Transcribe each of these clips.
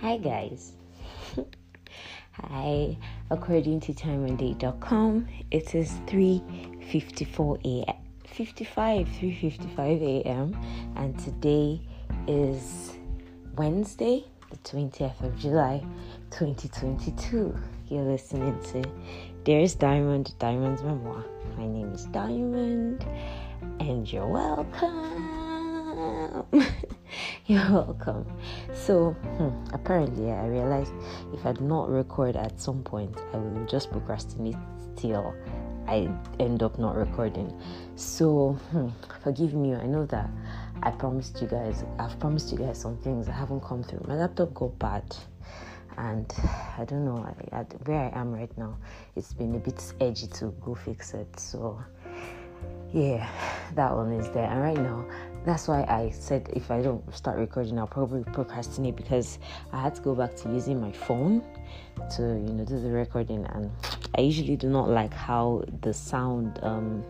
Hi guys. Hi. According to timeanddate.com, it is 3:54 a.m. 55 3:55 a.m. and today is Wednesday, the 20th of July, 2022. You're listening to Dearest Diamond, Diamond's Memoir. My name is Diamond, and you're welcome. You're welcome. So, hmm, apparently, I realized if I do not record at some point, I will just procrastinate till I end up not recording. So, hmm, forgive me. I know that I promised you guys, I've promised you guys some things I haven't come through. My laptop got bad and I don't know I, where I am right now. It's been a bit edgy to go fix it. So yeah, that one is there. And right now, that's why I said if I don't start recording, I'll probably procrastinate because I had to go back to using my phone to you know do the recording, and I usually do not like how the sound, um,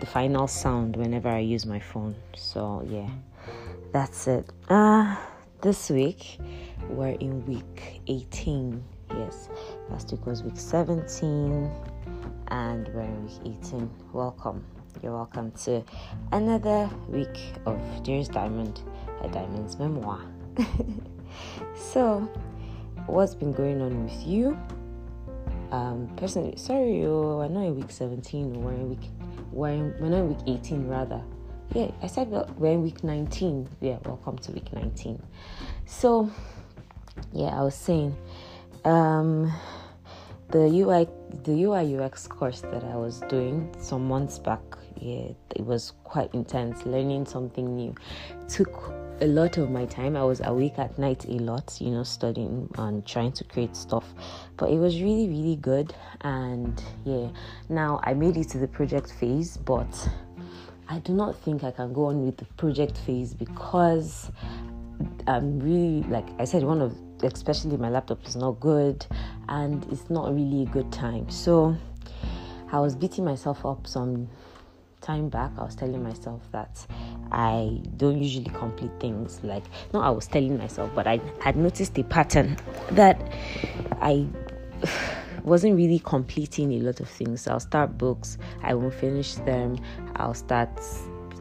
the final sound whenever I use my phone. So yeah, that's it. Uh this week we're in week 18. Yes, last week was week 17, and we're in week 18. Welcome. You're welcome to another week of Dearest Diamond, a Diamond's memoir. so, what's been going on with you? Um, personally, sorry, we're not in week 17, we're in week, we're, in, we're not in week 18 rather. Yeah, I said we're in week 19. Yeah, welcome to week 19. So, yeah, I was saying, um, the UI the UI UX course that I was doing some months back yeah, it was quite intense. Learning something new took a lot of my time. I was awake at night a lot, you know, studying and trying to create stuff. But it was really, really good. And yeah, now I made it to the project phase, but I do not think I can go on with the project phase because I'm really, like I said, one of especially my laptop is not good and it's not really a good time. So I was beating myself up some time back, I was telling myself that I don't usually complete things. Like, no, I was telling myself, but I had noticed a pattern that I wasn't really completing a lot of things. I'll start books, I won't finish them. I'll start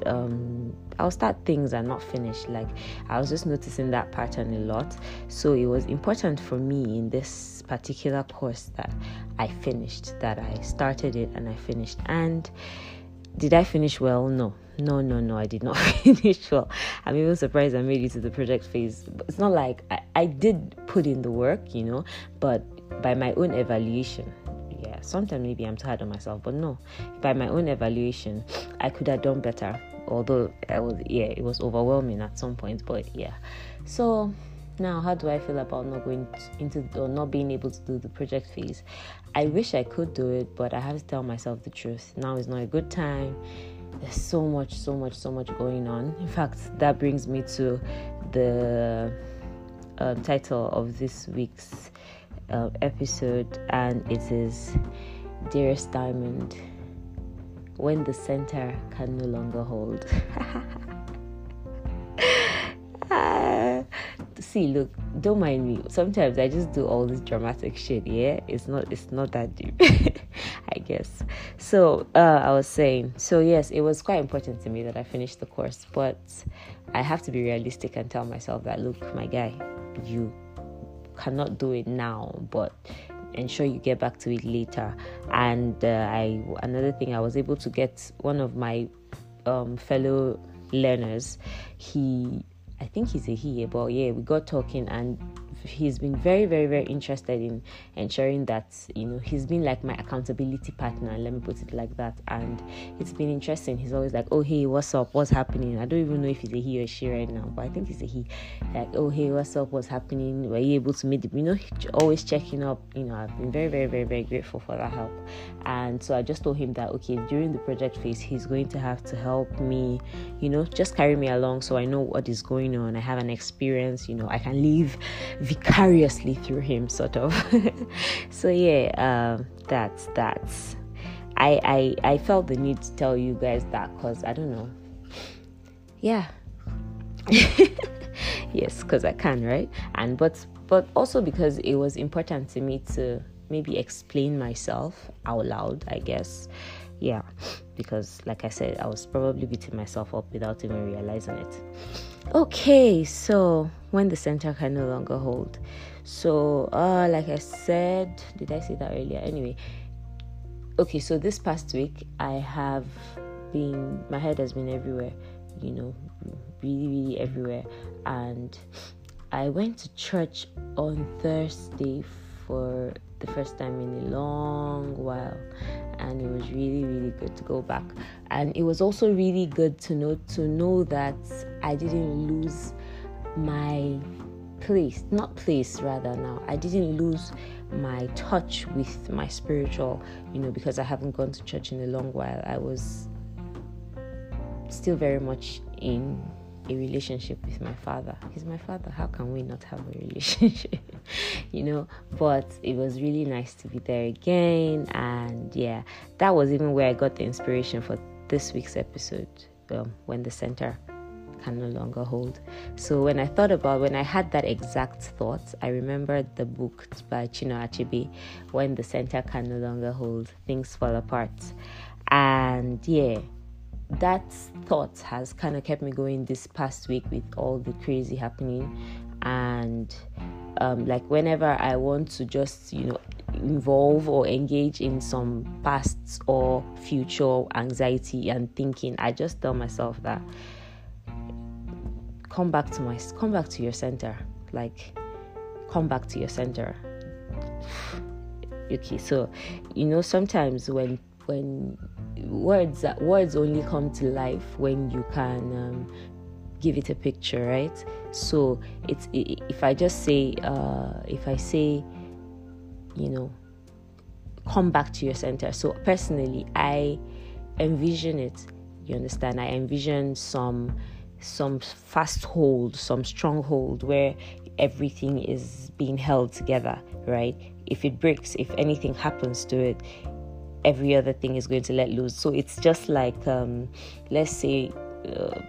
um, I'll start things and not finish. Like I was just noticing that pattern a lot. So it was important for me in this particular course that I finished, that I started it and I finished. And did I finish well? No. No, no, no, I did not finish well. I'm even surprised I made it to the project phase. It's not like I, I did put in the work, you know, but by my own evaluation, yeah, sometimes maybe I'm tired of myself, but no, by my own evaluation, I could have done better. Although I was, yeah, it was overwhelming at some point, but yeah. So now, how do I feel about not going into or not being able to do the project phase? I wish I could do it, but I have to tell myself the truth. Now is not a good time. There's so much, so much, so much going on. In fact, that brings me to the um, title of this week's uh, episode, and it is Dearest Diamond When the Center Can No Longer Hold. see, look, don't mind me. Sometimes I just do all this dramatic shit. Yeah, it's not, it's not that deep, I guess. So uh, I was saying, so yes, it was quite important to me that I finished the course, but I have to be realistic and tell myself that, look, my guy, you cannot do it now, but ensure you get back to it later. And uh, I, another thing, I was able to get one of my um, fellow learners. He I think he's a he, but yeah, we got talking and he's been very, very, very interested in ensuring that you know he's been like my accountability partner. Let me put it like that, and it's been interesting. He's always like, "Oh hey, what's up? What's happening?" I don't even know if he's a he or she right now, but I think he's a he. Like, "Oh hey, what's up? What's happening? Were you able to meet?" You know, always checking up. You know, I've been very, very, very, very grateful for that help. And so I just told him that okay, during the project phase, he's going to have to help me. You know, just carry me along so I know what is going on. I have an experience. You know, I can live vicariously through him, sort of. so yeah, um, that's that's. I, I I felt the need to tell you guys that because I don't know. Yeah. yes, because I can, right? And but but also because it was important to me to maybe explain myself out loud, I guess. Yeah, because like I said, I was probably beating myself up without even realizing it. Okay, so when the center can no longer hold. So, uh, like I said, did I say that earlier? Anyway, okay, so this past week I have been, my head has been everywhere, you know, really, really everywhere. And I went to church on Thursday for the first time in a long while and it was really really good to go back. And it was also really good to know to know that I didn't lose my place not place rather now. I didn't lose my touch with my spiritual you know because I haven't gone to church in a long while. I was still very much in a relationship with my father. He's my father. How can we not have a relationship? you know, but it was really nice to be there again. And yeah, that was even where I got the inspiration for this week's episode um, when the center can no longer hold. So when I thought about when I had that exact thought, I remembered the book by Chinua Achebe, When the Center Can No Longer Hold, Things Fall Apart. And yeah, that thought has kind of kept me going this past week with all the crazy happening. And um, like whenever i want to just you know involve or engage in some past or future anxiety and thinking i just tell myself that come back to my come back to your center. Like come back to your center. Okay so you know sometimes when when words words only come to life when you can um, give it a picture right? So it's if i just say uh, if i say you know come back to your center. So personally i envision it you understand? I envision some some fast hold some stronghold where everything is being held together right? If it breaks if anything happens to it every other thing is going to let loose. So it's just like, um, let's say, uh,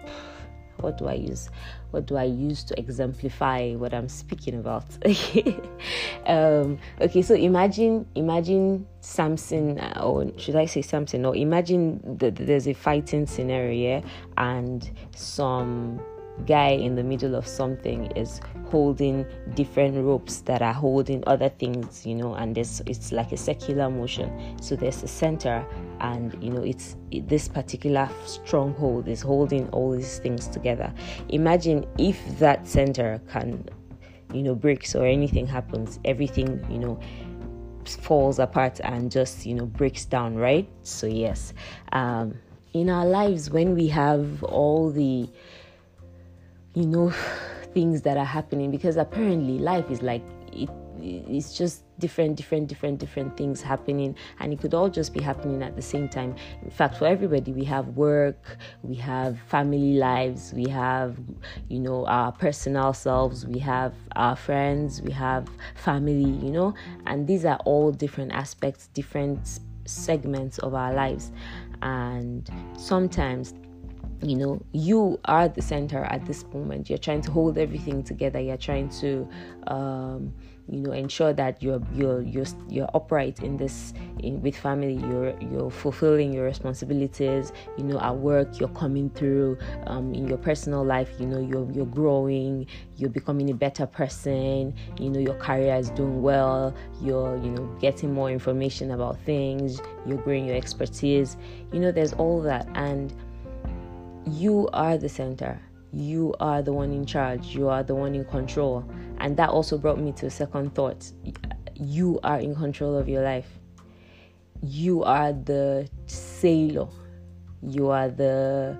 what do I use? What do I use to exemplify what I'm speaking about? um, okay, so imagine, imagine Samson, uh, or should I say Samson? Or imagine that there's a fighting scenario, and some guy in the middle of something is holding different ropes that are holding other things you know and this it's like a circular motion. So there's a center and you know it's it, this particular stronghold is holding all these things together. Imagine if that center can you know breaks or anything happens everything you know falls apart and just you know breaks down right? So yes. Um in our lives when we have all the you know things that are happening because apparently life is like it it's just different different different different things happening. And it could all just be happening at the same time. In fact for everybody we have work we have family lives we have you know our personal selves we have our friends we have family you know? And these are all different aspects different segments of our lives. And sometimes you know you are the center at this moment. You're trying to hold everything together. You're trying to um, you know ensure that you're you're you're you're upright in this in, with family. You're you're fulfilling your responsibilities you know at work. You're coming through um, in your personal life. You know you're you're growing. You're becoming a better person. You know your career is doing well. You're you know getting more information about things. You're growing your expertise. You know there's all that. And you are the center. You are the one in charge. You are the one in control. And that also brought me to a second thought. You are in control of your life. You are the sailor. You are the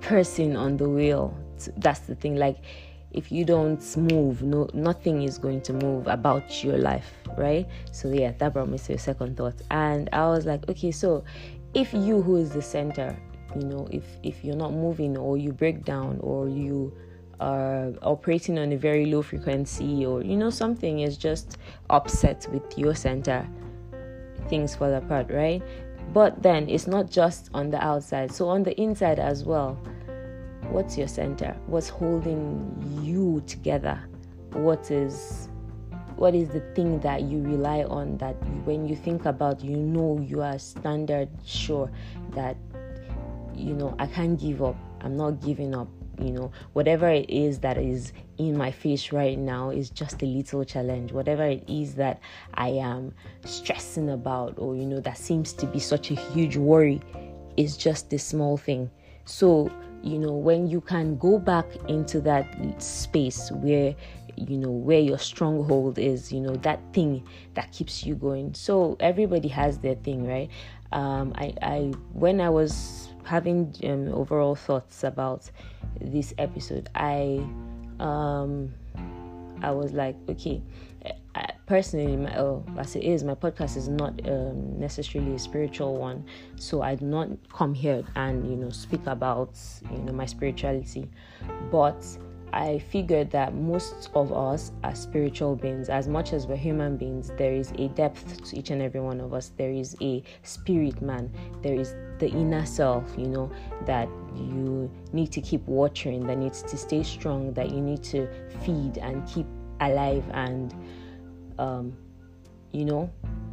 person on the wheel. That's the thing. Like, if you don't move, no, nothing is going to move about your life, right? So yeah, that brought me to a second thought, and I was like, okay, so if you who is the center you know if if you're not moving or you break down or you are operating on a very low frequency or you know something is just upset with your center things fall apart right but then it's not just on the outside so on the inside as well what's your center? What's holding you together? What is what is the thing that you rely on that when you think about you know you are standard sure that you know I can't give up. I'm not giving up you know whatever it is that is in my face right now is just a little challenge whatever it is that i am stressing about or you know that seems to be such a huge worry is just a small thing so you know when you can go back into that space where you know where your stronghold is you know that thing that keeps you going. So everybody has their thing right? Um i i when i was having um, overall thoughts about this episode i um i was like okay I, personally my, oh, as it is my podcast is not um, necessarily a spiritual one. So i do not come here and you know speak about you know my spirituality. But I figured that most of us are spiritual beings. As much as we're human beings, there is a depth to each and every one of us. There is a spirit man. There is the inner self, you know, that you need to keep watering, that needs to stay strong, that you need to feed and keep alive and, um, you know,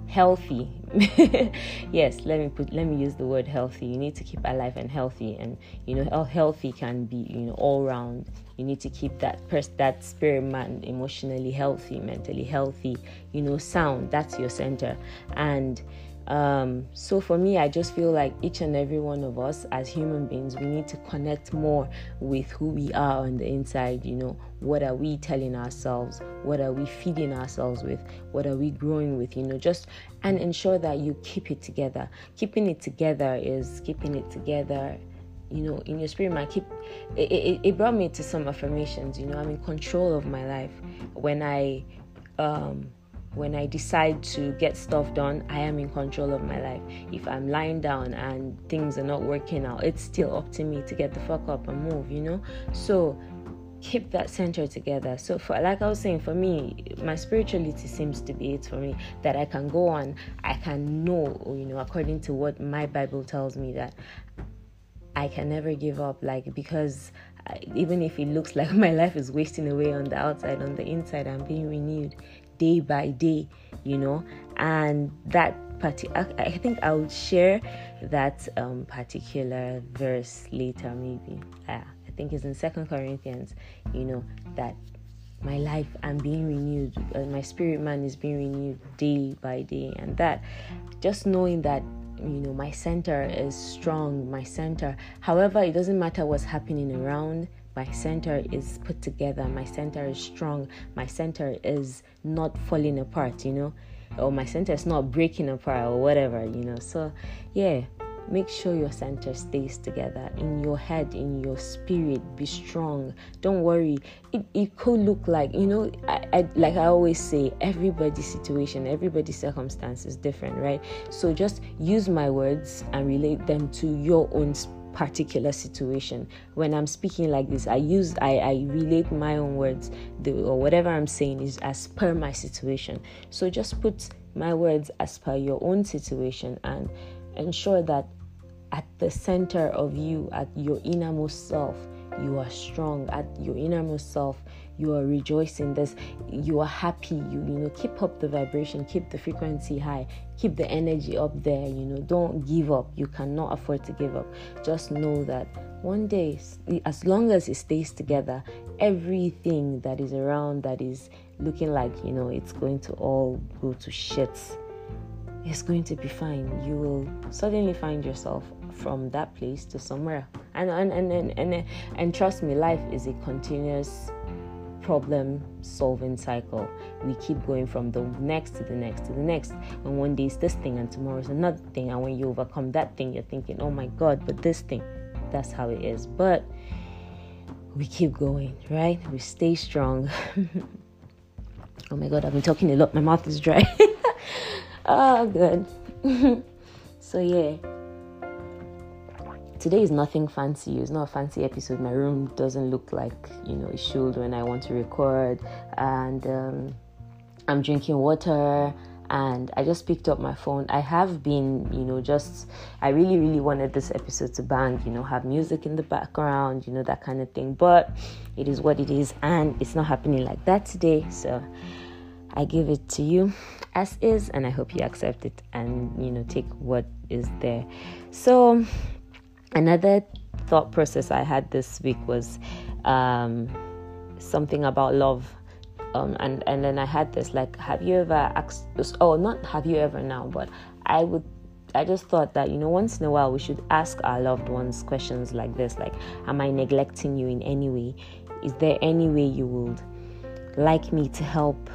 healthy. Yes let me put let me use the word healthy. You need to keep alive and healthy and you know healthy can be you know all round. You need to keep that person that spirit man emotionally healthy mentally healthy you know sound. That's your center. And um, so for me, I just feel like each and every one of us as human beings, we need to connect more with who we are on the inside. You know, what are we telling ourselves? What are we feeding ourselves with? What are we growing with? You know, just and ensure that you keep it together. Keeping it together is keeping it together you know in your spirit man keep it, it, it brought me to some affirmations you know i'm in control of my life when i um when I decide to get stuff done, I am in control of my life. If I'm lying down and things are not working out, it's still up to me to get the fuck up and move, you know? So keep that center together. So for like I was saying, for me, my spirituality seems to be it for me that I can go on, I can know, you know, according to what my Bible tells me that I can never give up, like because I, even if it looks like my life is wasting away on the outside, on the inside, I'm being renewed day by day, you know, and that party I think I'll share that um, particular verse later, maybe. Uh, I think it's in Second Corinthians, you know, that my life I'm being renewed, uh, my spirit man is being renewed day by day, and that just knowing that you know my center is strong, my center. However, it doesn't matter what's happening around my center is put together my center is strong my center is not falling apart you know or my center is not breaking apart or whatever you know. So yeah make sure your center stays together in your head in your spirit be strong. Don't worry. It, it could look like you know I, I like i always say everybody's situation everybody's circumstance is different right? So just use my words and relate them to your own particular situation. When I'm speaking like this, I use I, I relate my own words the, or whatever I'm saying is as per my situation. So just put my words as per your own situation and ensure that at the center of you, at your innermost self, you are strong. At your innermost self, you are rejoicing this you are happy you you know keep up the vibration keep the frequency high keep the energy up there you know don't give up you cannot afford to give up. Just know that one day as long as it stays together everything that is around that is looking like you know it's going to all go to shit it's going to be fine. You will suddenly find yourself from that place to somewhere. And and and and, and, and trust me life is a continuous problem solving cycle. We keep going from the next to the next to the next. And one day it's this thing, and tomorrow is another thing. And when you overcome that thing, you're thinking, oh my God, but this thing. That's how it is. But we keep going, right? We stay strong. oh my God, I've been talking a lot. My mouth is dry. oh, good. so, yeah today is nothing fancy. It's not a fancy episode. My room doesn't look like you know it should when I want to record, and um, I'm drinking water. and I just picked up my phone. I have been, you know, just I really, really wanted this episode to bang, you know, have music in the background, you know, that kind of thing. But it is what it is, and it's not happening like that today. So I give it to you as is, and I hope you accept it and you know take what is there. So another thought process I had this week was um, something about love. Um, and and then I had this like, have you ever asked? Oh, not have you ever now, but I would. I just thought that you know, once in a while, we should ask our loved ones questions like this: like, Am I neglecting you in any way? Is there any way you would like me to help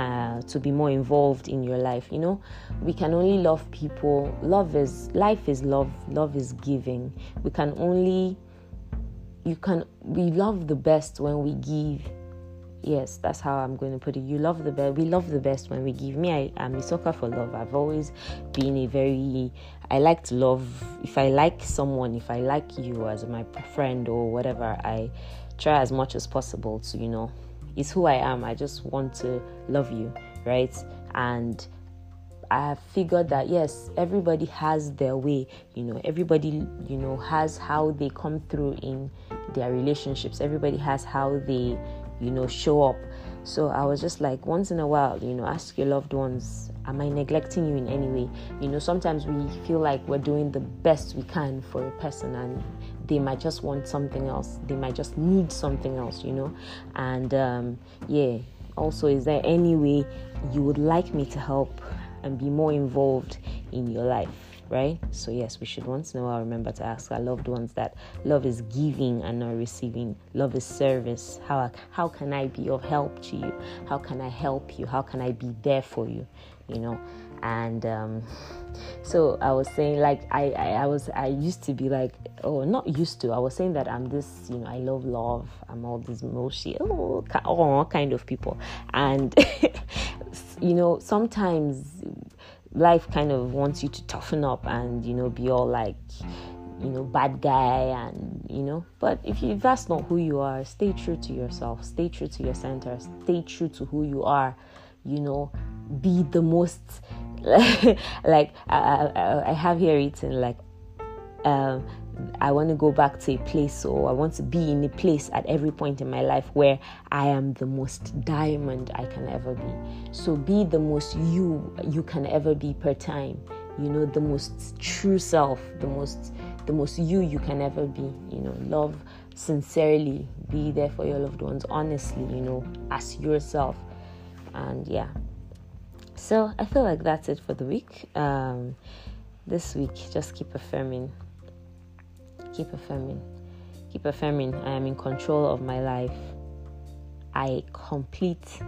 uh, to be more involved in your life. You know, we can only love people. Love is life is love. Love is giving. We can only you can we love the best when we give. Yes, that's how I'm going to put it. You love the best. We love the best when we give. Me, I, I'm a sucker for love. I've always been a very. I like to love. If I like someone, if I like you as my friend or whatever, I try as much as possible to you know it's who I am. I just want to love you, right? And I have figured that yes, everybody has their way, you know, everybody, you know, has how they come through in their relationships. Everybody has how they, you know, show up. So I was just like, once in a while, you know, ask your loved ones, am I neglecting you in any way? You know, sometimes we feel like we're doing the best we can for a person and they might just want something else. They might just need something else you know? And um, yeah. Also is there any way you would like me to help and be more involved in your life right? So yes we should once in a while remember to ask our loved ones that love is giving and not receiving. Love is service. How how can i be of help to you? How can i help you? How can i be there for you? You know and um, so i was saying like I, I, I was i used to be like oh not used to i was saying that i'm this you know i love love i'm all this mushy oh, oh kind of people. And you know sometimes life kind of wants you to toughen up and you know be all like you know bad guy and you know but if you if that's not who you are stay true to yourself stay true to your center stay true to who you are you know be the most like I, I, I, have here written like um, I want to go back to a place or I want to be in a place at every point in my life where I am the most diamond I can ever be. So be the most you you can ever be per time. You know, the most true self, the most the most you you can ever be. You know, love sincerely, be there for your loved ones honestly, you know, as yourself. And yeah, so I feel like that's it for the week. Um, this week, just keep affirming. Keep affirming. Keep affirming. I am in control of my life. I complete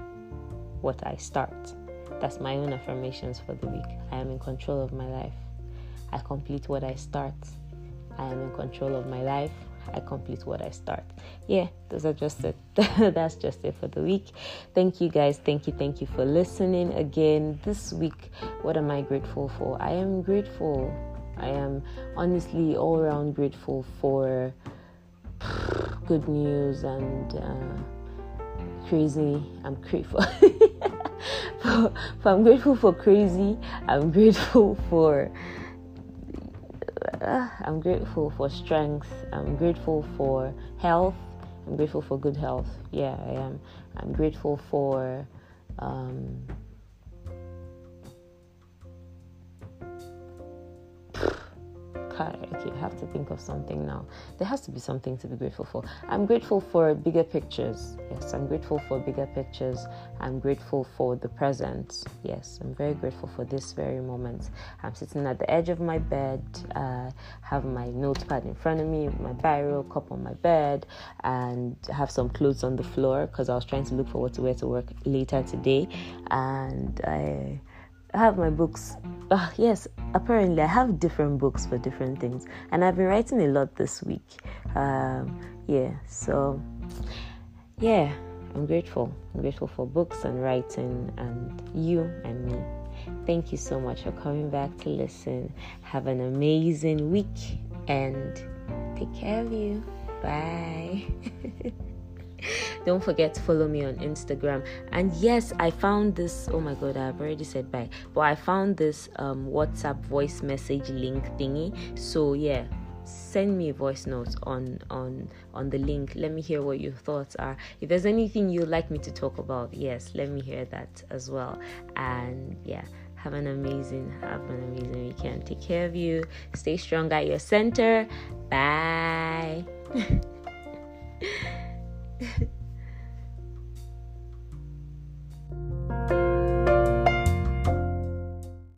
what I start. That's my own affirmations for the week. I am in control of my life. I complete what I start. I am in control of my life. I complete what I start. Yeah, those are just it. That's just it for the week. Thank you guys. Thank you. Thank you for listening again. This week, what am I grateful for? I am grateful. I am honestly all around grateful for good news and uh, crazy. I'm grateful. for, for, I'm grateful for crazy. I'm grateful for uh, I'm grateful for strength. I'm grateful for health. I'm grateful for good health. Yeah, I am. I'm grateful for um, okay, I have to think of something now. There has to be something to be grateful for. I'm grateful for bigger pictures. Yes, I'm grateful for bigger pictures. I'm grateful for the present. Yes, I'm very grateful for this very moment. I'm sitting at the edge of my bed, uh, have my notepad in front of me, my biro cup on my bed, and have some clothes on the floor because I was trying to look for what to wear to work later today. And I I have my books. Uh, yes, apparently I have different books for different things, and I've been writing a lot this week. Um, yeah, so yeah, I'm grateful. I'm grateful for books and writing, and you and me. Thank you so much for coming back to listen. Have an amazing week and take care of you. Bye. Don't forget to follow me on Instagram. And yes, I found this. Oh my god, I've already said bye. But I found this um, WhatsApp voice message link thingy. So yeah, send me a voice note on on on the link let me hear what your thoughts are if there's anything you'd like me to talk about yes let me hear that as well and yeah have an amazing have an amazing weekend take care of you stay strong at your center bye